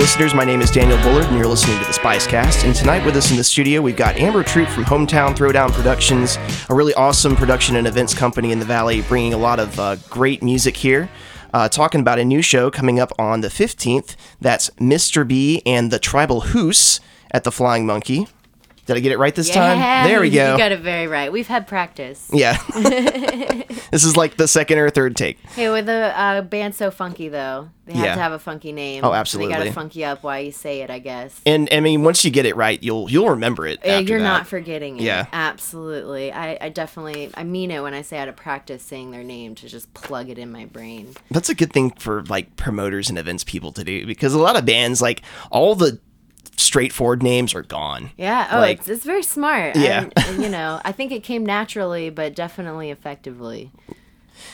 listeners. My name is Daniel Bullard, and you're listening to the Spicecast. And tonight with us in the studio, we've got Amber Troop from Hometown Throwdown Productions, a really awesome production and events company in the Valley, bringing a lot of uh, great music here. Uh, talking about a new show coming up on the 15th. That's Mr. B and the Tribal Hoos at the Flying Monkey. Did I get it right this time? There we go. You got it very right. We've had practice. Yeah. this is like the second or third take. Hey, with a uh, band so funky though, they have Yeah. to have a funky name. Oh, absolutely. They got to funky up while you say it, I guess. And I mean, once you get it right, you'll you'll remember it. Uh, You're that. not forgetting it. Yeah. Absolutely. I, I definitely, I mean it when I say I had to practice saying their name to just plug it in my brain. That's a good thing for like promoters and events people to do because a lot of bands like all the straightforward names are gone. Yeah. Oh, Like- it's, it's very smart. Yeah. And, and, you know, I think it came naturally, but definitely effectively.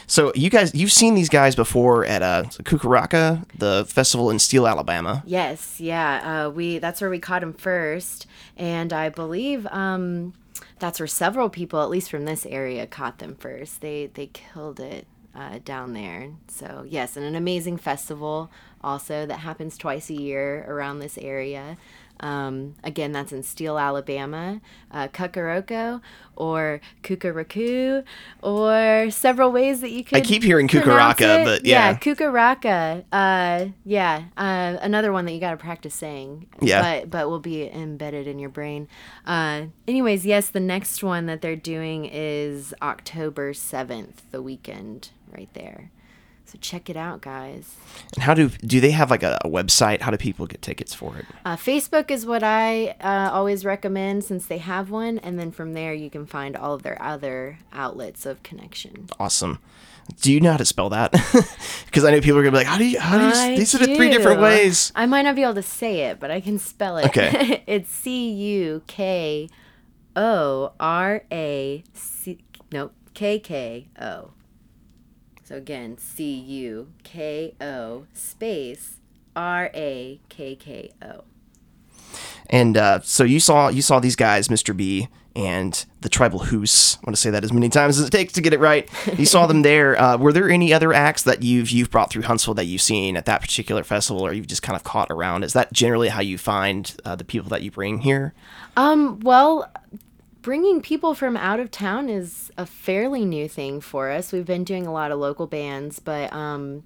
So you guys, you've seen these guys before at uh, Cucaraca, the festival in Steele, Alabama. Yes, yeah. Uh, we that's where we caught him first, and I believe um, that's where several people, at least from this area, caught them first. They they killed it uh, down there. So yes, and an amazing festival also that happens twice a year around this area. Um, again, that's in Steele, Alabama, uh, Cucaraco or Cucaracu, or several ways that you could. I keep hearing Cucaraca, but yeah. yeah, Cucaraca. Uh, yeah, uh, another one that you got to practice saying. Yeah. but but will be embedded in your brain. Uh, anyways, yes, the next one that they're doing is October seventh, the weekend, right there. So check it out, guys. And how do do they have like a, a website? How do people get tickets for it? Uh, Facebook is what I uh, always recommend since they have one, and then from there you can find all of their other outlets of connection. Awesome. Do you know how to spell that? Because I know people are gonna be like, how do you? How do you? I they said it three different ways. I might not be able to say it, but I can spell it. Okay. it's C U K O R A C. Nope. K K O. So again, C U K O space R A K K O. And uh, so you saw you saw these guys, Mr. B and the Tribal Hoos. I want to say that as many times as it takes to get it right. You saw them there. Uh, were there any other acts that you've you've brought through Huntsville that you've seen at that particular festival, or you've just kind of caught around? Is that generally how you find uh, the people that you bring here? Um, well, bringing people from out of town is a fairly new thing for us. We've been doing a lot of local bands, but um,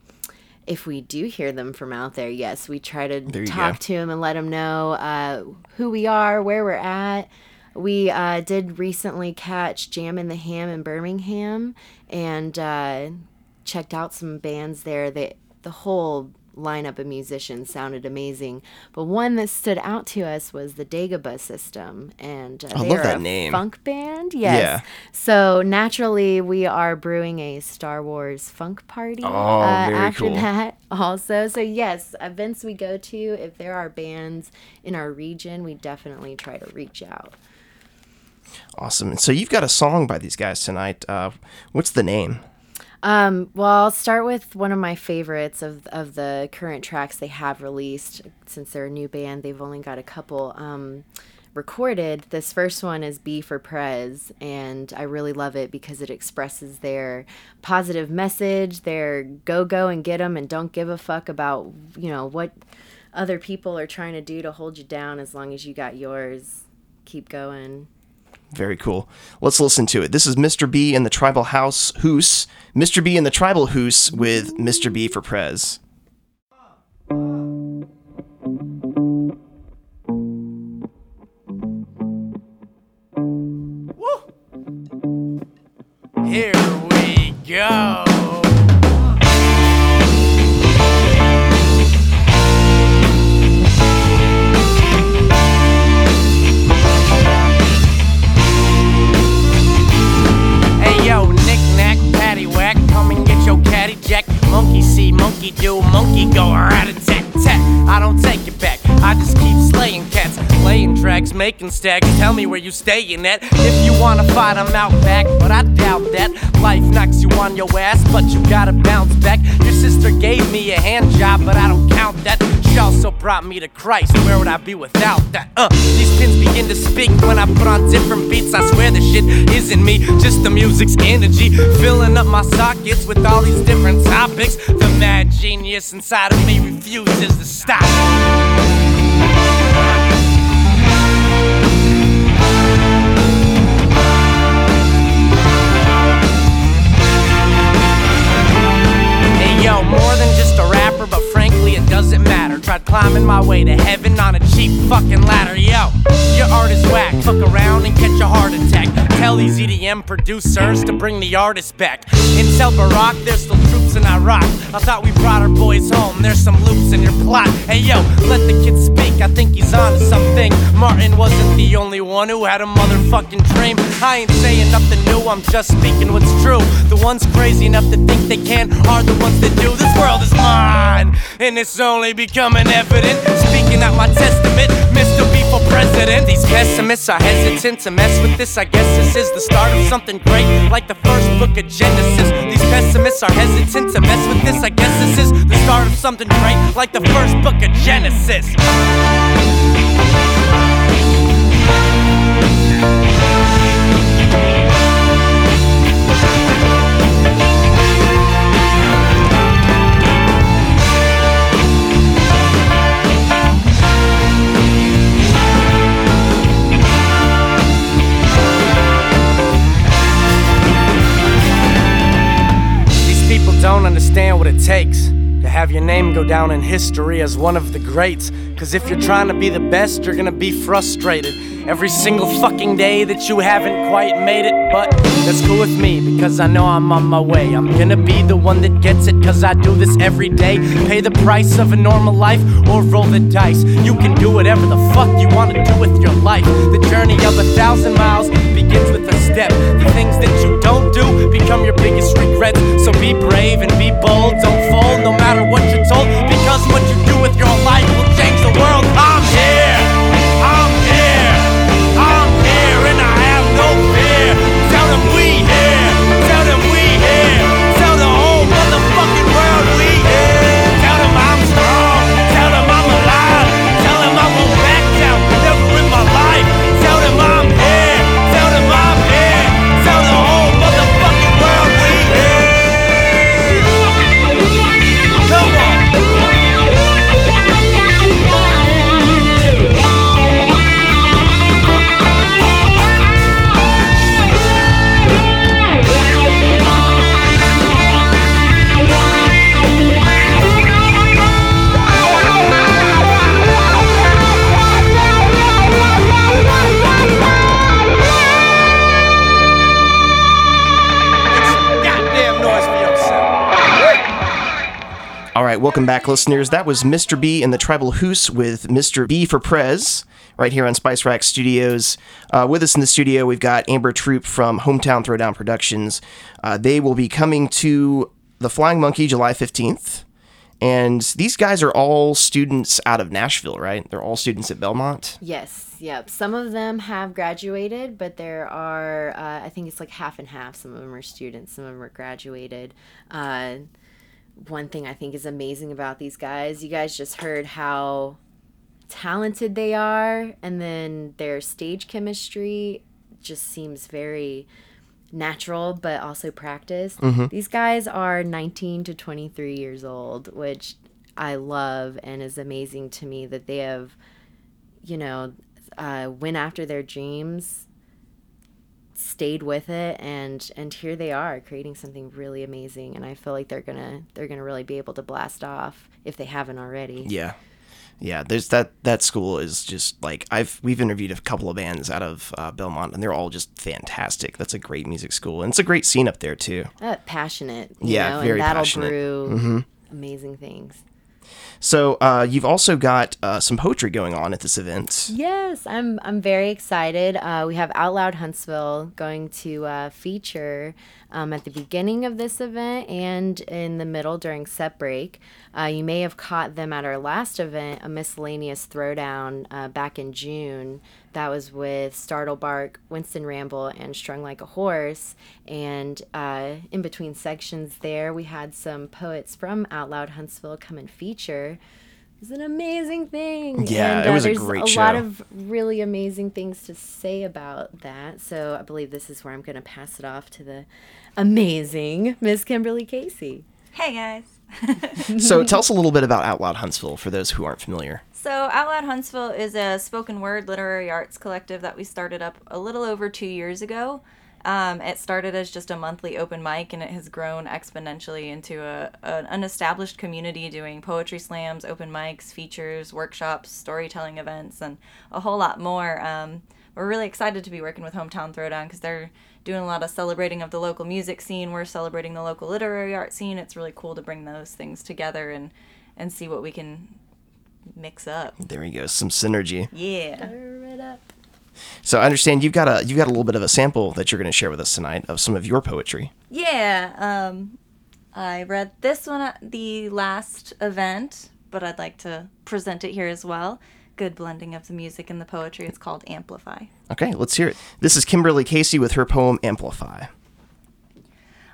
if we do hear them from out there, yes, we try to talk go. to them and let them know uh, who we are, where we're at. We uh, did recently catch Jam in the Ham in Birmingham and uh, checked out some bands there. They, the whole lineup of musicians sounded amazing, but one that stood out to us was the Dagobah System, and uh, I love that a name. Funk band, yes. Yeah. So naturally, we are brewing a Star Wars funk party Oh, uh, very after cool. that. Also, so yes, events we go to, if there are bands in our region, we definitely try to reach out. Awesome. So you've got a song by these guys tonight. Uh, what's the name? Um, well, I'll start with one of my favorites of, of the current tracks they have released. Since they're a new band, they've only got a couple um, recorded. This first one is B for Prez, and I really love it because it expresses their positive message, their go go and get 'em and don't give a fuck about, you know, what other people are trying to do to hold you down as long as you got yours. Keep going. Very cool. Let's listen to it. This is Mr. B and the Tribal House Hoos. Mr. B and the Tribal Hoos with Mr. B for Prez. Woo. Here we go. Monkey do, monkey go rat a tat tat. I don't take it back, I just keep slaying cats, laying tracks, making stacks. Tell me where you staying at. If you wanna fight, I'm out back, but I doubt that. Life knocks you on your ass, but you gotta bounce back. Your sister gave me a hand job, but I don't count that. She also brought me to Christ. Where would I be without that? Uh, these pins begin to speak when I put on different beats. I swear this shit isn't me, just the music's energy. Filling up my sockets with all these different topics. The mad genius inside of me refuses to stop. Way to heaven on a cheap fucking ladder. Yo, your art is whack. Fuck around and catch a heart attack. Tell these EDM producers to bring the artist back. In Tel Barak, there's still troops in Iraq. I thought we brought our boys home. There's some loops in your plot. Hey yo, let the kid speak. I think he's on to something. Martin wasn't the only one who had a motherfucking dream. I ain't saying nothing new. I'm just speaking what's true. The ones crazy enough to think they can are the ones that do. This world is mine, and it's only becoming evident. Speaking out my testament, Mr. B for president. These pessimists are hesitant to mess with this. I guess this is the start of something great, like the first book of Genesis. These pessimists are hesitant to mess with this. I guess this is the start of something great, like the first book of Genesis. Don't understand what it takes to have your name go down in history as one of the greats. Cause if you're trying to be the best, you're gonna be frustrated every single fucking day that you haven't quite made it. But that's cool with me because I know I'm on my way. I'm gonna be the one that gets it cause I do this every day. Pay the price of a normal life or roll the dice. You can do whatever the fuck you wanna do with your life. The journey of a thousand miles begins with a step. The things that you don't do become your biggest regrets. So be brave and be bold. Don't fold no matter what you're told. Because what you do with your life right, welcome back, listeners. That was Mr. B and the Tribal Hoos with Mr. B for Prez right here on Spice Rack Studios. Uh, with us in the studio, we've got Amber Troop from Hometown Throwdown Productions. Uh, they will be coming to the Flying Monkey July 15th. And these guys are all students out of Nashville, right? They're all students at Belmont. Yes, yep. Some of them have graduated, but there are, uh, I think it's like half and half. Some of them are students, some of them are graduated. One thing I think is amazing about these guys, you guys just heard how talented they are, and then their stage chemistry just seems very natural but also practiced. Mm-hmm. These guys are 19 to 23 years old, which I love and is amazing to me that they have, you know, uh, went after their dreams, stayed with it, and and here they are creating something really amazing. And I feel like they're gonna they're gonna really be able to blast off if they haven't already. Yeah. Yeah, there's that that school is just like I've we've interviewed a couple of bands out of uh, Belmont and they're all just fantastic. That's a great music school and it's a great scene up there too. Uh, passionate, you Yeah, know, very and that'll passionate. Mm-hmm. amazing things. So uh, you've also got uh, some poetry going on at this event. Yes, I'm I'm very excited. Uh, we have Out Loud Huntsville going to uh, feature um, at the beginning of this event and in the middle during set break. Uh, you may have caught them at our last event, a miscellaneous throwdown uh, back in June. That was with Startle Bark, Winston Ramble, and Strung Like a Horse. And uh, in between sections there, we had some poets from Out Loud Huntsville come and feature is an amazing thing. Yeah, and, it uh, was a there's great a show. lot of really amazing things to say about that. So I believe this is where I'm going to pass it off to the amazing Miss Kimberly Casey. Hey guys. So tell us a little bit about Out Loud Huntsville for those who aren't familiar. So Out Loud Huntsville is a spoken word literary arts collective that we started up a little over two years ago. Um, it started as just a monthly open mic, and it has grown exponentially into a, an unestablished community doing poetry slams, open mics, features, workshops, storytelling events, and a whole lot more. Um, we're really excited to be working with Hometown Throwdown because they're doing a lot of celebrating of the local music scene. We're celebrating the local literary art scene. It's really cool to bring those things together and and see what we can mix up. There you go, some synergy. Yeah. Stir it up. So I understand you've got a you've got a little bit of a sample that you're going to share with us tonight of some of your poetry. Yeah. Um, I read this one at the last event, but I'd like to present it here as well. Good blending of the music and the poetry. It's called Amplify. Okay, let's hear it. This is Kimberly Casey with her poem Amplify.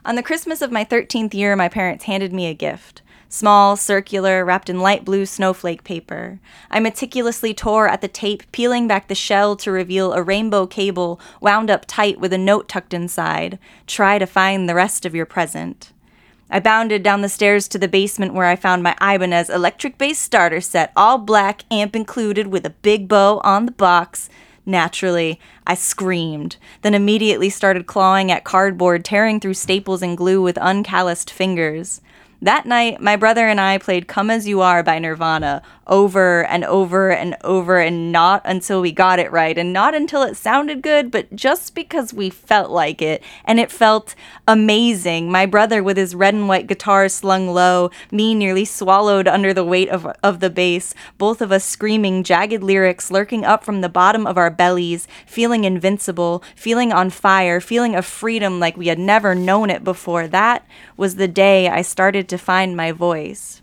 On the Christmas of my 13th year, my parents handed me a gift. Small, circular, wrapped in light blue snowflake paper. I meticulously tore at the tape, peeling back the shell to reveal a rainbow cable wound up tight with a note tucked inside. Try to find the rest of your present. I bounded down the stairs to the basement where I found my Ibanez electric bass starter set, all black, amp included, with a big bow on the box. Naturally, I screamed, then immediately started clawing at cardboard, tearing through staples and glue with uncalloused fingers. That night, my brother and I played Come As You Are by Nirvana over and over and over, and not until we got it right, and not until it sounded good, but just because we felt like it. And it felt amazing. My brother with his red and white guitar slung low, me nearly swallowed under the weight of, of the bass, both of us screaming jagged lyrics lurking up from the bottom of our bellies, feeling invincible, feeling on fire, feeling a freedom like we had never known it before. That was the day I started to find my voice.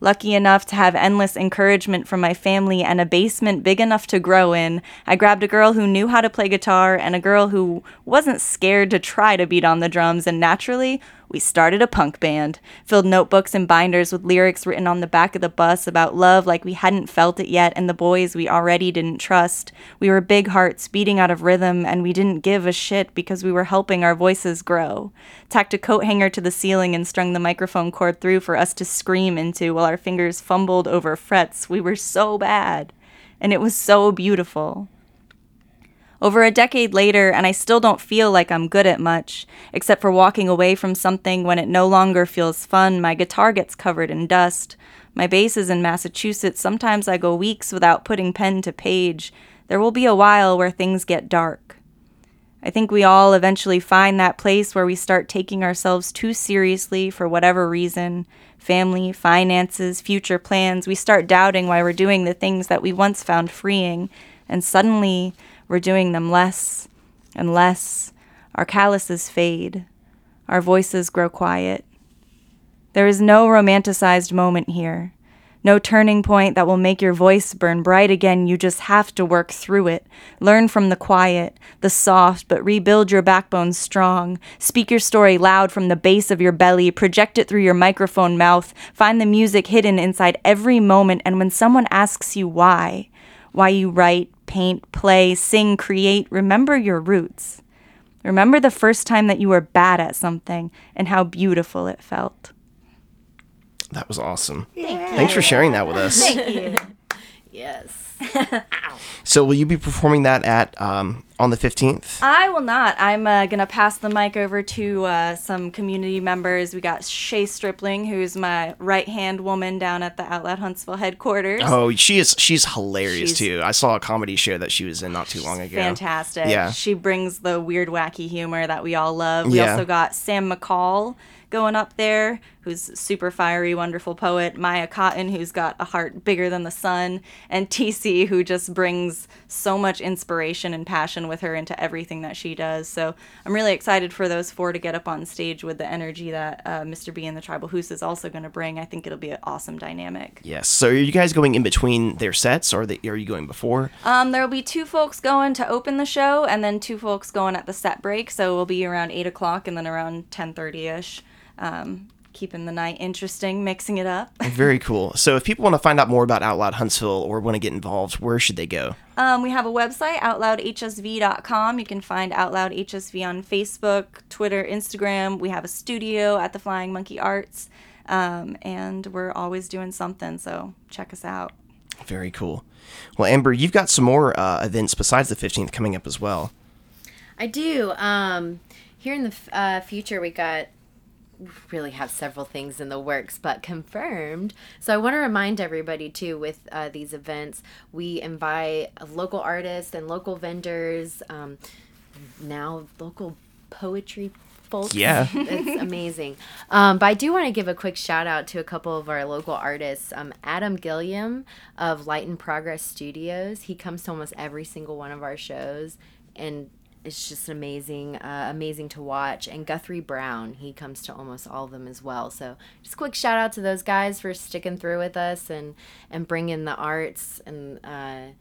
Lucky enough to have endless encouragement from my family and a basement big enough to grow in, I grabbed a girl who knew how to play guitar and a girl who wasn't scared to try to beat on the drums, and naturally, we started a punk band, filled notebooks and binders with lyrics written on the back of the bus about love like we hadn't felt it yet and the boys we already didn't trust. We were big hearts beating out of rhythm, and we didn't give a shit because we were helping our voices grow. Tacked a coat hanger to the ceiling and strung the microphone cord through for us to scream into while our fingers fumbled over frets. We were so bad. And it was so beautiful. Over a decade later, and I still don't feel like I'm good at much, except for walking away from something when it no longer feels fun. My guitar gets covered in dust. My bass is in Massachusetts. Sometimes I go weeks without putting pen to page. There will be a while where things get dark. I think we all eventually find that place where we start taking ourselves too seriously for whatever reason family, finances, future plans. We start doubting why we're doing the things that we once found freeing, and suddenly we're doing them less and less. Our calluses fade, our voices grow quiet. There is no romanticized moment here. No turning point that will make your voice burn bright again. You just have to work through it. Learn from the quiet, the soft, but rebuild your backbone strong. Speak your story loud from the base of your belly. Project it through your microphone mouth. Find the music hidden inside every moment. And when someone asks you why, why you write, paint, play, sing, create, remember your roots. Remember the first time that you were bad at something and how beautiful it felt. That was awesome. Thanks for sharing that with us. Yes. So will you be performing that at um, on the 15th? I will not. I'm uh, going to pass the mic over to uh, some community members. We got Shay Stripling, who's my right hand woman down at the Out Loud Huntsville headquarters. Oh, she is she's hilarious She's- too. I saw a comedy show that she was in not too long ago. Fantastic. Yeah. She brings the weird, wacky humor that we all love. We Yeah. also got Sam McCall going up there, who's super fiery, wonderful poet. Maya Cotton, who's got a heart bigger than the sun. And TC, who just brings so much inspiration and passion with her into everything that she does. So I'm really excited for those four to get up on stage with the energy that uh, Mr. B and the Tribal Hoos is also going to bring. I think it'll be an awesome dynamic. Yes. So are you guys going in between their sets, or are, they, are you going before? Um, there will be two folks going to open the show, and then two folks going at the set break. So we'll be around eight o'clock, and then around ten thirty ish. Um, keeping the night interesting, mixing it up. Very cool. So, if people want to find out more about Out Loud Huntsville or want to get involved, where should they go? Um, we have a website, outloudhsv.com. You can find Out Loud HSV on Facebook, Twitter, Instagram. We have a studio at the Flying Monkey Arts, um, and we're always doing something, so check us out. Very cool. Well, Amber, you've got some more uh, events besides the 15th coming up as well. I do. Um, here in the f- uh, future, we got really have several things in the works, but confirmed. So I want to remind everybody too with uh, these events, we invite local artists and local vendors, um, now local poetry folks. Yeah. it's amazing. Um, but I do want to give a quick shout out to a couple of our local artists. Um, Adam Gilliam of Light and Progress Studios. He comes to almost every single one of our shows and it's just amazing, uh, amazing to watch. And Guthrie Brown, he comes to almost all of them as well. So just quick shout out to those guys for sticking through with us and and bringing the arts and uh,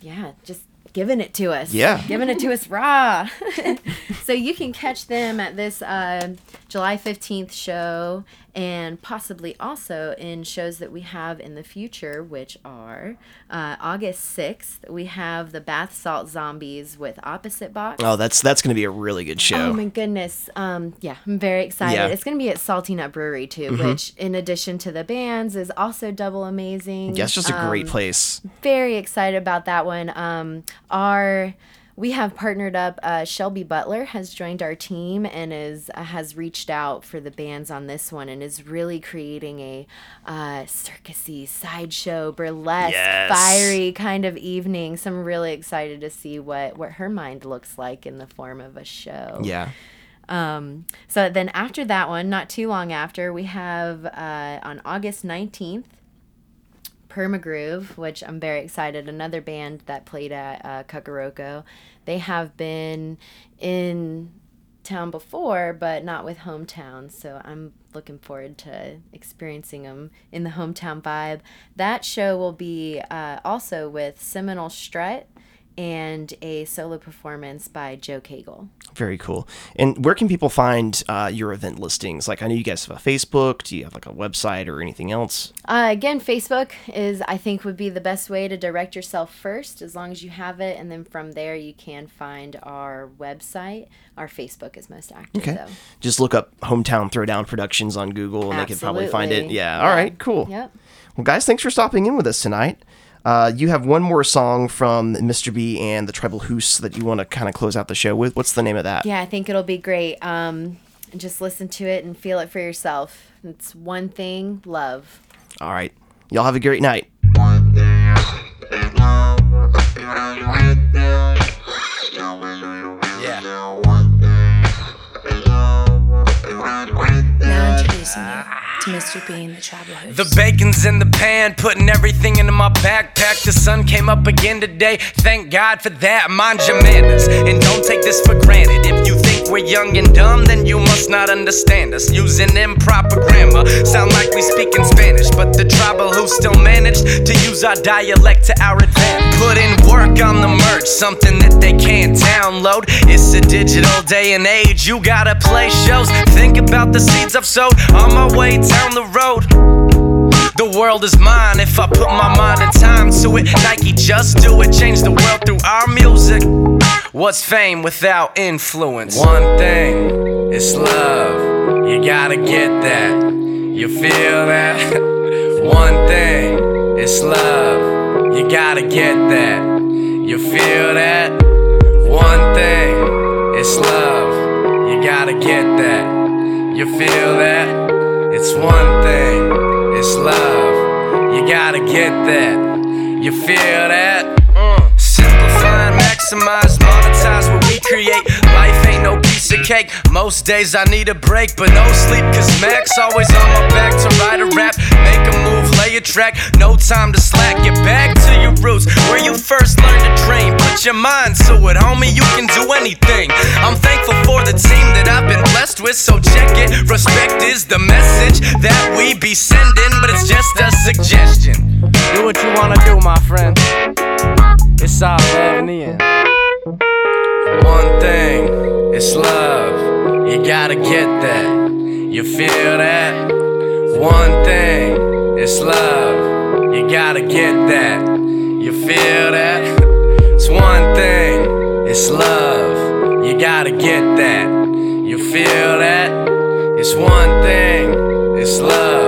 yeah, just giving it to us. Yeah. Giving it to us raw. so you can catch them at this uh, July 15th show and possibly also in shows that we have in the future, which are uh, August 6th. We have the Bath Salt Zombies with Opposite Box. Oh, that's that's going to be a really good show. Oh my goodness. Um, yeah, I'm very excited. Yeah. It's going to be at Salty Nut Brewery too, which in addition to the bands is also double amazing. yeah, it's just a great Um, place. very excited about that one. Um, our we have partnered up. Uh, Shelby Butler has joined our team and is uh, has reached out for the bands on this one and is really creating a uh, circusy sideshow burlesque Yes. fiery kind of evening. So I'm really excited to see what what her mind looks like in the form of a show. Yeah. Um, so then after that one, not too long after, we have uh, on August 19th, Permagroove, which I'm very excited. Another band that played at uh, Kakaroko. They have been in town before, but not with hometown. So I'm looking forward to experiencing them in the hometown vibe. That show will be uh, also with Seminole Strut and a solo performance by Joe Cagle. Very cool. And where can people find uh, your event listings? Like, I know you guys have a Facebook. Do you have like a website or anything else? Uh, again, Facebook is, I think, would be the best way to direct yourself first, as long as you have it, and then from there you can find our website. Our Facebook is most active, Okay. though. Just look up Hometown Throwdown Productions on Google and they could probably find it. Absolutely. Yeah. All right. Cool. Yep. Well, guys, thanks for stopping in with us tonight. Uh, you have one more song from Mr. B and the Tribal Hoos that you want to kind of close out the show with. What's the name of that? Yeah, I think it'll be great. Um, just listen to it and feel it for yourself. It's one thing, love. All right. Y'all have a great night. Now introducing you to Mr. B and the. The bacon's in the pan, putting everything into my backpack. The sun came up again today. Thank God for that. Mind your manners and don't take this for granted. We're young and dumb, then you must not understand us. Using improper grammar, sound like we speak in Spanish, but the tribal who still managed to use our dialect to our advantage. Put in work on the merch, something that they can't download. It's a digital day and age. You gotta play shows. Think about the seeds I've sowed on my way down the road. The world is mine if I put my mind and time to it. Nike, just do it. Change the world through our music. What's fame without influence? One thing, it's love. You gotta get that. You feel that? One thing, it's love. You gotta get that. You feel that? One thing, it's love. You gotta get that. You feel that? It's one thing, it's love. You gotta get that. You feel that? Maximize, monetize what we create. Life ain't no piece of cake. Most days I need a break, but no sleep, cause Max always on my back to write a rap. Make a move, lay a track. No time to slack. Get back to your roots, where you first learned to dream. Put your mind to it, homie, you can do anything. I'm thankful for the team that I've been blessed with, so check it. Respect is the message that we be sending, but it's just a suggestion. Do what you wanna do, my friend. It's all love in the end. One thing, it's love. You gotta get that. You feel that? One thing, it's love. You gotta get that. You feel that? It's one thing, it's love. You gotta get that. You feel that? It's one thing, it's love.